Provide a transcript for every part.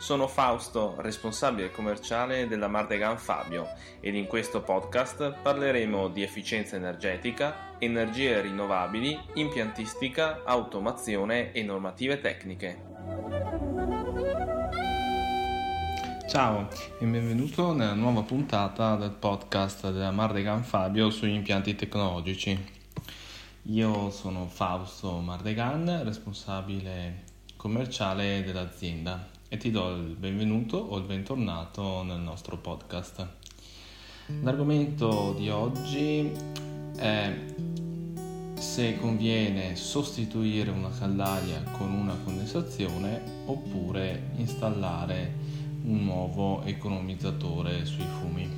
Sono Fausto, responsabile commerciale della Mardegan Fabio ed in questo podcast parleremo di efficienza energetica, energie rinnovabili, impiantistica, automazione e normative tecniche. Ciao e benvenuto nella nuova puntata del podcast della Mardegan Fabio sugli impianti tecnologici. Io sono Fausto Mardegan, responsabile commerciale dell'azienda e ti do il benvenuto o il bentornato nel nostro podcast. L'argomento di oggi è se conviene sostituire una caldaia con una condensazione oppure installare un nuovo economizzatore sui fumi.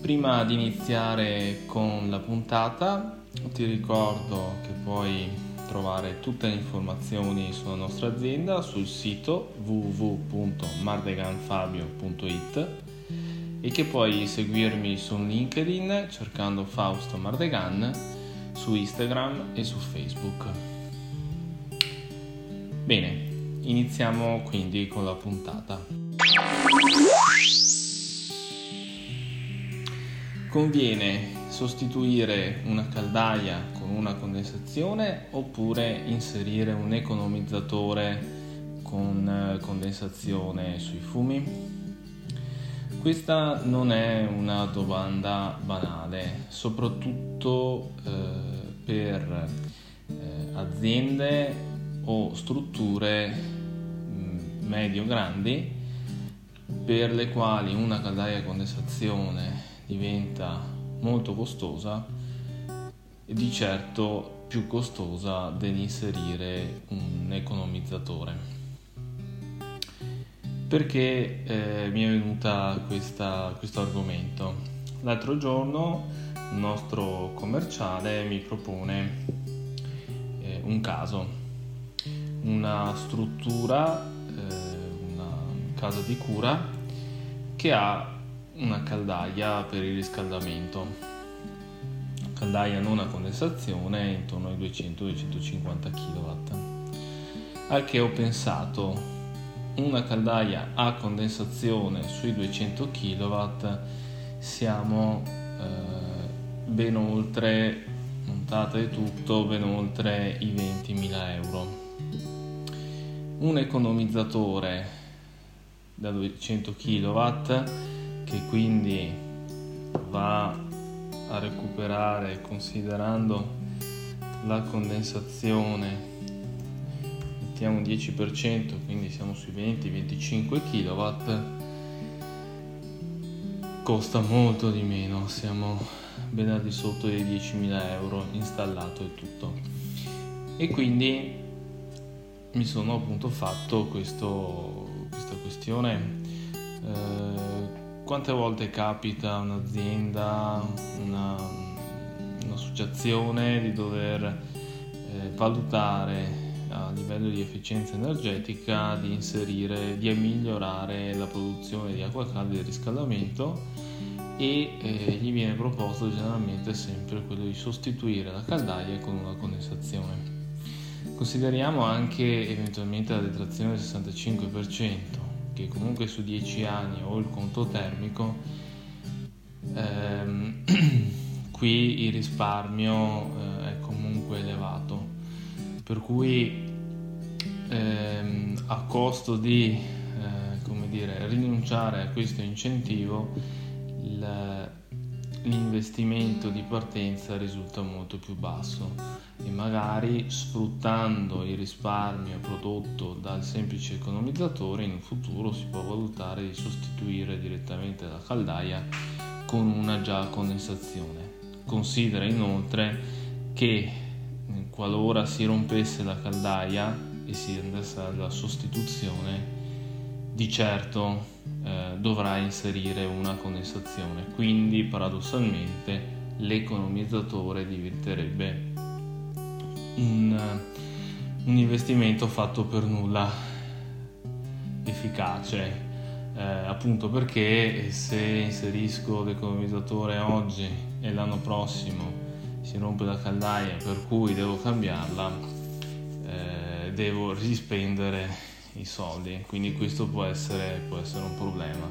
Prima di iniziare con la puntata ti ricordo che puoi trovare tutte le informazioni sulla nostra azienda sul sito www.mardeganfabio.it e che puoi seguirmi su LinkedIn cercando Fausto Mardegan, su Instagram e su Facebook. Bene, iniziamo quindi con la puntata. Conviene sostituire una caldaia con una condensazione oppure inserire un economizzatore con eh, condensazione sui fumi? Questa non è una domanda banale, soprattutto eh, per eh, aziende o strutture mm, medio-grandi per le quali una caldaia a condensazione diventa molto costosa e di certo più costosa dell'inserire un economizzatore. Perché eh, mi è venuta questa, questo argomento? L'altro giorno un nostro commerciale mi propone eh, un caso, una struttura, eh, una casa di cura che ha una caldaia per il riscaldamento. Caldaia non a condensazione intorno ai 200-250 kW al che ho pensato una caldaia a condensazione sui 200 kW siamo eh, ben oltre montata e tutto ben oltre i 20.000 euro. Un economizzatore da 200 kW che quindi va a recuperare considerando la condensazione mettiamo un 10% quindi siamo sui 20-25 kW costa molto di meno siamo ben al di sotto dei 10.000 euro installato e tutto. E quindi mi sono appunto fatto questo, questa questione. Eh, quante volte capita un'azienda, una, un'associazione di dover eh, valutare a livello di efficienza energetica di inserire, di migliorare la produzione di acqua calda e di riscaldamento e eh, gli viene proposto generalmente sempre quello di sostituire la caldaia con una condensazione. Consideriamo anche eventualmente la detrazione del 65%, che comunque su 10 anni ho il conto termico, ehm, qui il risparmio eh, è comunque elevato, per cui ehm, a costo di eh, come dire, rinunciare a questo incentivo il, l'investimento di partenza risulta molto più basso e magari sfruttando il risparmio prodotto dal semplice economizzatore in un futuro si può valutare di sostituire direttamente la caldaia con una già condensazione. Considera inoltre che qualora si rompesse la caldaia e si andasse alla sostituzione di certo eh, dovrà inserire una condensazione quindi paradossalmente l'economizzatore diventerebbe un, un investimento fatto per nulla efficace. Eh, appunto perché se inserisco l'economizzatore oggi e l'anno prossimo si rompe la caldaia per cui devo cambiarla, eh, devo rispendere i soldi, quindi questo può essere, può essere, un problema.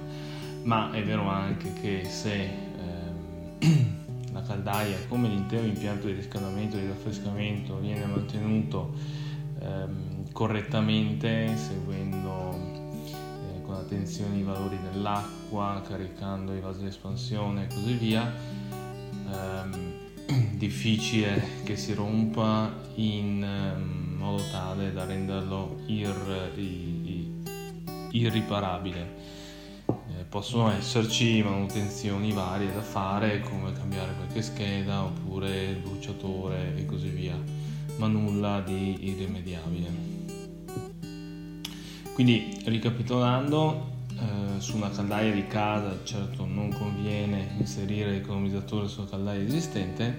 Ma è vero anche che se ehm, la caldaia, come l'intero impianto di riscaldamento e di raffrescamento, viene mantenuto ehm, correttamente, seguendo eh, con attenzione i valori dell'acqua, caricando i vasi di espansione e così via, ehm, difficile che si rompa in um, modo tale da renderlo ir, irriparabile. Possono esserci manutenzioni varie da fare come cambiare qualche scheda oppure il bruciatore e così via, ma nulla di irrimediabile. Quindi ricapitolando, eh, su una caldaia di casa certo non conviene inserire l'economizzatore sulla caldaia esistente,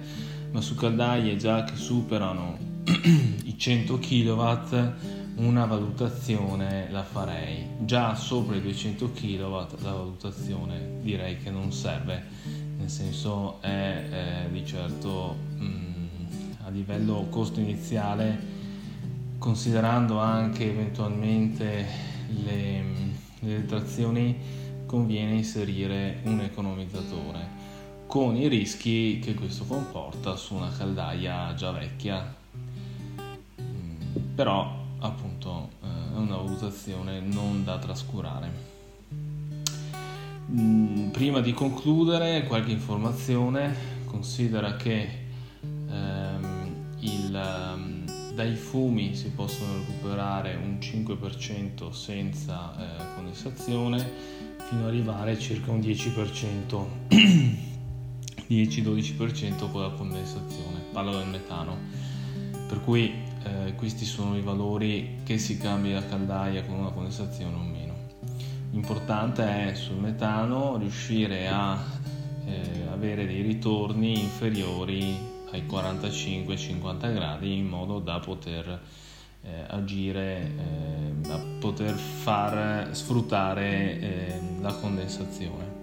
ma su caldaie già che superano i 100 kW una valutazione la farei. Già sopra i 200 kW la valutazione direi che non serve, nel senso è, è di certo mh, mm, a livello costo iniziale considerando anche eventualmente le nelle detrazioni conviene inserire un economizzatore con i rischi che questo comporta su una caldaia già vecchia mm, però appunto eh, è una valutazione non da trascurare. Mm, prima di concludere qualche informazione. Considera che ehm, il ehm, dai fumi si possono recuperare un 5% senza eh, condensazione fino ad arrivare a circa un 10%, 10-12% con la condensazione, parlo del metano. Per cui eh, questi sono i valori che si cambia la caldaia con una condensazione o meno. L'importante è sul metano riuscire a eh, avere dei ritorni inferiori ai 45-50 gradi in modo da poter eh, agire, eh, da poter far sfruttare eh, la condensazione.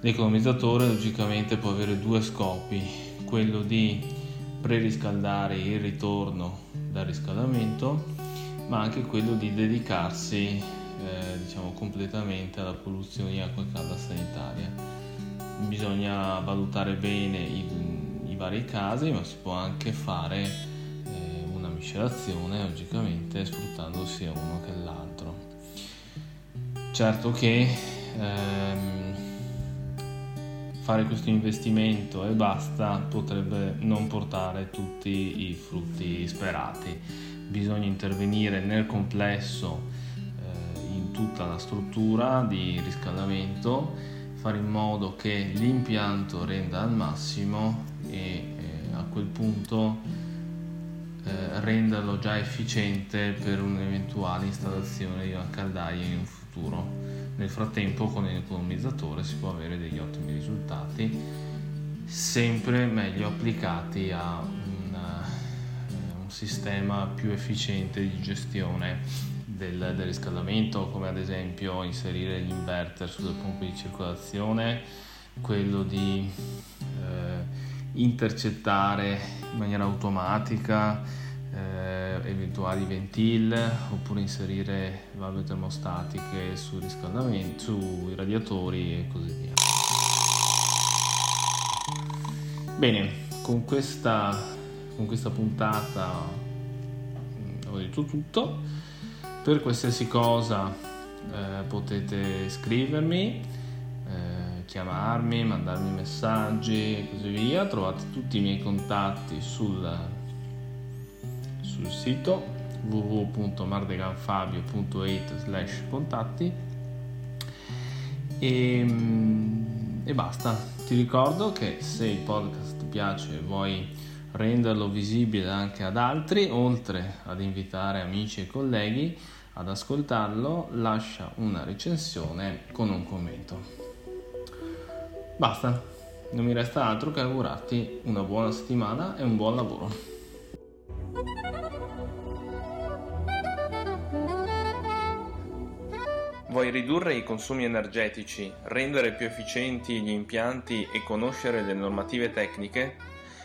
L'economizzatore logicamente può avere due scopi, quello di preriscaldare il ritorno dal riscaldamento, ma anche quello di dedicarsi eh, diciamo, completamente alla produzione di acqua calda sanitaria. Bisogna valutare bene il i vari casi, ma si può anche fare eh, una miscelazione logicamente sfruttando sia uno che l'altro. Certo che ehm, fare questo investimento e basta potrebbe non portare tutti i frutti sperati. Bisogna intervenire nel complesso eh, in tutta la struttura di riscaldamento, fare in modo che l'impianto renda al massimo e eh, a quel punto eh, renderlo già efficiente per un'eventuale installazione di una caldaia in un futuro. Nel frattempo con l'economizzatore si può avere degli ottimi risultati, sempre meglio applicati a una, eh, un sistema più efficiente di gestione del, del, riscaldamento, come ad esempio inserire gli inverter sulle pompe di circolazione, quello di eh, intercettare in maniera automatica eh, eventuali ventil oppure inserire valve termostatiche sui riscaldamenti, sui radiatori e così via. Bene, con questa, con questa puntata mm, ho detto tutto. Per qualsiasi cosa eh, potete scrivermi chiamarmi, mandarmi messaggi e così via. Trovate tutti i miei contatti sul, sul sito www.mardeganfabio.it slash contatti e, e basta. Ti ricordo che se il podcast ti piace e vuoi renderlo visibile anche ad altri, oltre ad invitare amici e colleghi ad ascoltarlo, lascia una recensione con un commento. Basta, Non mi resta altro che augurarti una buona settimana e un buon lavoro. Vuoi ridurre i consumi energetici, rendere più efficienti gli impianti e conoscere le normative tecniche?